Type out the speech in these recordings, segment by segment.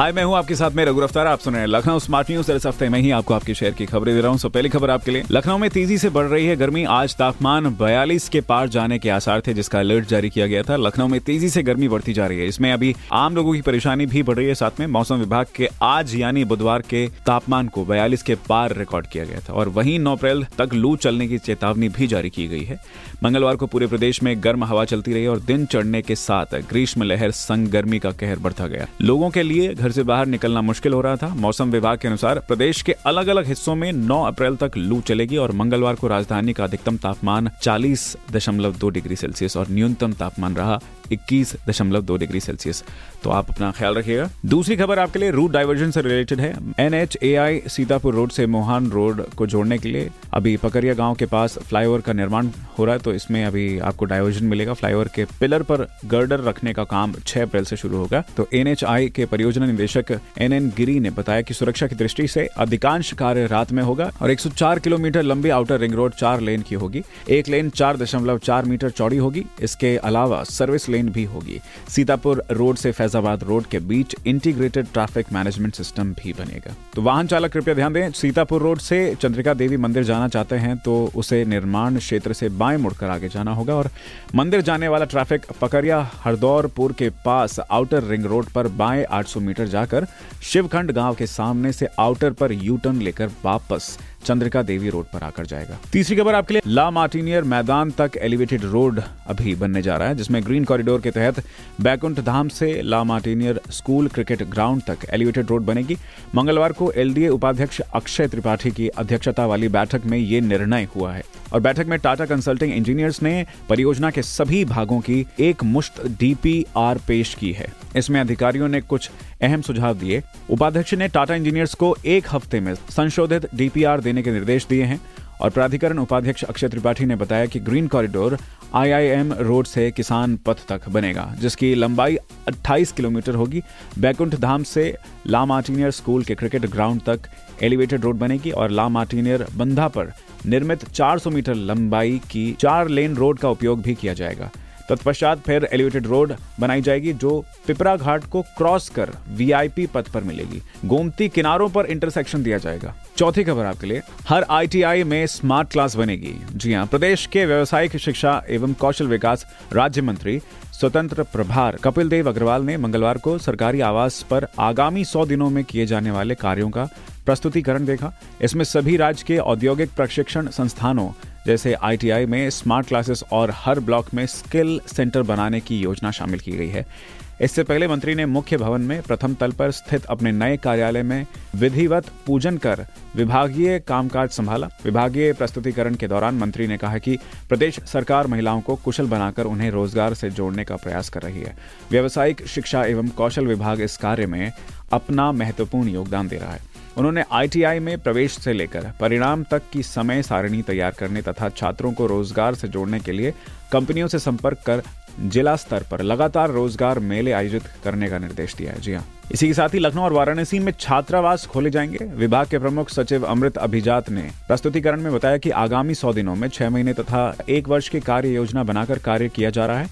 हाय, मैं हूँ आपके साथ में रघु अफ्तार आप सुन रहे हैं लखनऊ स्मार्ट न्यूज़। इस हफ़्ते में ही आपको आपके शहर की खबरें दे रहा हूँ। सो पहली खबर आपके लिए। लखनऊ में तेज़ी से बढ़ रही है गर्मी। आज तापमान 42 के पार जाने के आसार थे, जिसका अलर्ट जारी किया गया था। लखनऊ में तेज़ी से गर्मी बढ़ती जा रही है। इसमें अभी आम लोगों की परेशानी भी बढ़ रही है। साथ में मौसम विभाग के आज, यानी बुधवार के तापमान को बयालीस के पार रिकॉर्ड किया गया था। और वहीं नौ अप्रैल तक लू चलने की चेतावनी भी जारी की गई है। मंगलवार को पूरे प्रदेश में गर्म हवा चलती रही और दिन चढ़ने के साथ ग्रीष्म लहर संग गर्मी का कहर बढ़ता गया। लोगों के लिए घर से बाहर निकलना मुश्किल हो रहा था। मौसम विभाग के अनुसार प्रदेश के अलग अलग हिस्सों में 9 अप्रैल तक लू चलेगी और मंगलवार को राजधानी का अधिकतम तापमान 40.2 डिग्री सेल्सियस और न्यूनतम तापमान रहा 21.2 डिग्री सेल्सियस। तो आप अपना ख्याल रखिएगा। दूसरी खबर आपके लिए रूट डाइवर्जन से रिलेटेड है। N H A I Sitapur road से मोहान रोड को जोड़ने के लिए अभी पकरिया गाँव के पास फ्लाईओवर का निर्माण हो रहा है तो इसमें अभी आपको डाइवर्जन मिलेगा। फ्लाईओवर के पिलर पर गर्डर रखने का काम 6 अप्रैल से शुरू होगा। तो NHI के परियोजना निदेशक एन एन गिरी ने बताया कि सुरक्षा की दृष्टि से अधिकांश कार्य रात में होगा और 104 किलोमीटर लंबी आउटर रिंग रोड चार लेन की होगी। एक लेन दशमलव चार मीटर चौड़ी होगी। इसके अलावा सर्विस लेन भी होगी। सीतापुर रोड से फैजाबाद रोड के बीच इंटीग्रेटेड ट्रैफ़िक मैनेजमेंट सिस्टम भी बनेगा। तो वाहन चालक, कृपया ध्यान दें, सीतापुर रोड से चंद्रिका देवी मंदिर जाना चाहते हैं तो उसे निर्माण क्षेत्र से बाएँ मुड़कर आगे जाना होगा और मंदिर जाने वाला ट्रैफ़िक पकरिया हरदौरपुर के पास आउटर रिंग रोड पर बाएँ 800 मीटर जाकर शिवखंड गाँव के सामने से आउटर पर यू टर्न लेकर वापस चंद्रिका देवी रोड पर आकर जाएगा। तीसरी खबर आपके लिए, ला मार्टिनियर मैदान तक एलिवेटेड रोड अभी बनने जा रहा है, जिसमें ग्रीन कॉरिडोर के तहत बैकुंठ धाम से La Martiniere school cricket ground तक एलिवेटेड रोड बनेगी। मंगलवार को एलडीए उपाध्यक्ष अक्षय त्रिपाठी की अध्यक्षता वाली बैठक में ये निर्णय हुआ है। और बैठक में टाटा कंसल्टिंग इंजीनियर्स ने परियोजना के सभी भागों की एक मुश्त डीपीआर पेश की है। इसमें अधिकारियों ने कुछ अहम सुझाव दिए। उपाध्यक्ष ने टाटा इंजीनियर्स को एक हफ़्ते में संशोधित डीपीआर देने के निर्देश दिए हैं और प्राधिकरण उपाध्यक्ष अक्षय त्रिपाठी ने बताया कि ग्रीन कॉरिडोर आईआईएम रोड से किसान पथ तक बनेगा, जिसकी लंबाई 28 किलोमीटर होगी। बैकुंठ धाम से ला मार्टिनियर स्कूल के क्रिकेट ग्राउंड तक एलिवेटेड रोड बनेगी और ला मार्टिनियर बंधा पर निर्मित 400 मीटर लंबाई की चार लेन रोड का उपयोग भी किया जाएगा। तत्पश्चात फिर एलिवेटेड रोड बनाई जाएगी, जो पिपरा घाट को क्रॉस कर वीआईपी पथ पर मिलेगी। गोमती किनारों पर इंटरसेक्शन दिया जाएगा। चौथी खबर आपके लिए, हर आईटीआई में स्मार्ट क्लास बनेगी। जी हाँ प्रदेश के व्यवसायिक शिक्षा एवं कौशल विकास राज्य मंत्री स्वतंत्र प्रभार कपिल देव अग्रवाल ने मंगलवार को सरकारी आवास पर आगामी सौ दिनों में किए जाने वाले कार्यों का प्रस्तुतिकरण देखा। इसमें सभी राज्य के औद्योगिक प्रशिक्षण संस्थानों जैसे आईटीआई में स्मार्ट क्लासेस और हर ब्लॉक में स्किल सेंटर बनाने की योजना शामिल की गई है। इससे पहले मंत्री ने मुख्य भवन में प्रथम तल पर स्थित अपने नए कार्यालय में विधिवत पूजन कर विभागीय कामकाज संभाला। विभागीय प्रस्तुतिकरण के दौरान मंत्री ने कहा कि प्रदेश सरकार महिलाओं को कुशल बनाकर उन्हें रोज़गार से जोड़ने का प्रयास कर रही है। व्यावसायिक शिक्षा एवं कौशल विभाग इस कार्य में अपना महत्वपूर्ण योगदान दे रहा है। उन्होंने आईटीआई में प्रवेश से लेकर परिणाम तक की समय सारणी तैयार करने तथा छात्रों को रोज़गार से जोड़ने के लिए कंपनियों से संपर्क कर जिला स्तर पर लगातार रोज़गार मेले आयोजित करने का निर्देश दिया है। जी हाँ। इसी के साथ ही लखनऊ और वाराणसी में छात्रावास खोले जाएँगे। विभाग के प्रमुख सचिव अमृत अभिजात ने प्रस्तुतिकरण में बताया कि आगामी सौ दिनों में छह महीने तथा एक वर्ष की कार्य योजना बनाकर कार्य किया जा रहा है।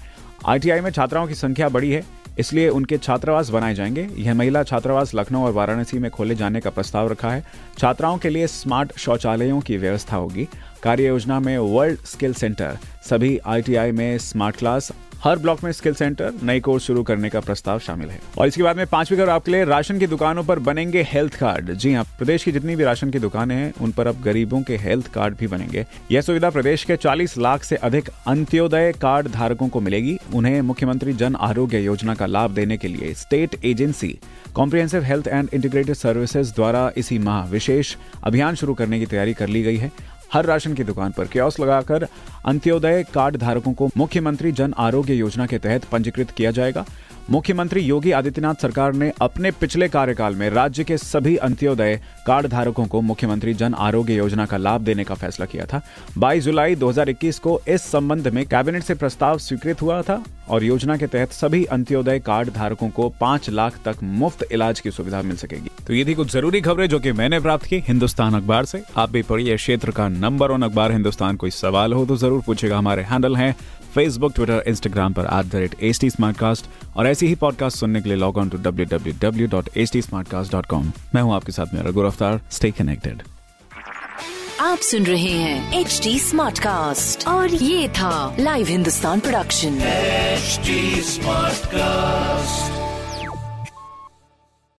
आईटीआई में छात्राओं की संख्या बढ़ी है। इसलिए उनके छात्रावास बनाए जाएँगे। यह महिला छात्रावास लखनऊ और वाराणसी में खोले जाने का प्रस्ताव रखा है। छात्राओं के लिए स्मार्ट शौचालयों की व्यवस्था होगी। कार्य योजना में वर्ल्ड स्किल सेंटर, सभी आईटीआई में स्मार्ट क्लास हर ब्लॉक में स्किल सेंटर, नई कोर्स शुरू करने का प्रस्ताव शामिल है। और इसके बाद में पांचवी खबर आपके लिए, राशन की दुकानों पर बनेंगे हेल्थ कार्ड। जी हाँ प्रदेश की जितनी भी राशन की दुकानें हैं, उन पर अब गरीबों के हेल्थ कार्ड भी बनेंगे। यह सुविधा प्रदेश के 40 लाख से अधिक अंत्योदय कार्ड धारकों को मिलेगी। उन्हें मुख्यमंत्री जन आरोग्य योजना का लाभ देने के लिए state agency, comprehensive health and integrated services द्वारा इसी माह विशेष अभियान शुरू करने की तैयारी कर ली गई है। हर राशन की दुकान पर क्योस लगाकर अंत्योदय कार्ड धारकों को मुख्यमंत्री जन आरोग्य योजना के तहत पंजीकृत किया जाएगा। मुख्यमंत्री योगी आदित्यनाथ सरकार ने अपने पिछले कार्यकाल में राज्य के सभी अंत्योदय कार्ड धारकों को मुख्यमंत्री जन आरोग्य योजना का लाभ देने का फैसला किया था। 22 जुलाई 2021 को इस संबंध में कैबिनेट से प्रस्ताव स्वीकृत हुआ था और योजना के तहत सभी अंत्योदय कार्ड धारकों को पाँच लाख तक मुफ़्त इलाज की सुविधा मिल सकेगी। तो ये थी कुछ ज़रूरी खबरें जो कि मैंने प्राप्त की हिंदुस्तान अखबार से। आप भी पढ़िए क्षेत्र का नंबर वन अखबार हिंदुस्तान। कोई सवाल हो तो ज़रूर पूछेगा। हमारे हैंडल है फेसबुक ट्विटर इंस्टाग्राम पर at the rate H T और ऐसी ही पॉडकास्ट सुनने के लिए log on to W W W dot H T मैं हूँ आपके साथ मेरा गुरफ्तार स्टे कनेक्टेड आप सुन रहे हैं एच टी और ये था live Hindustan production smart cast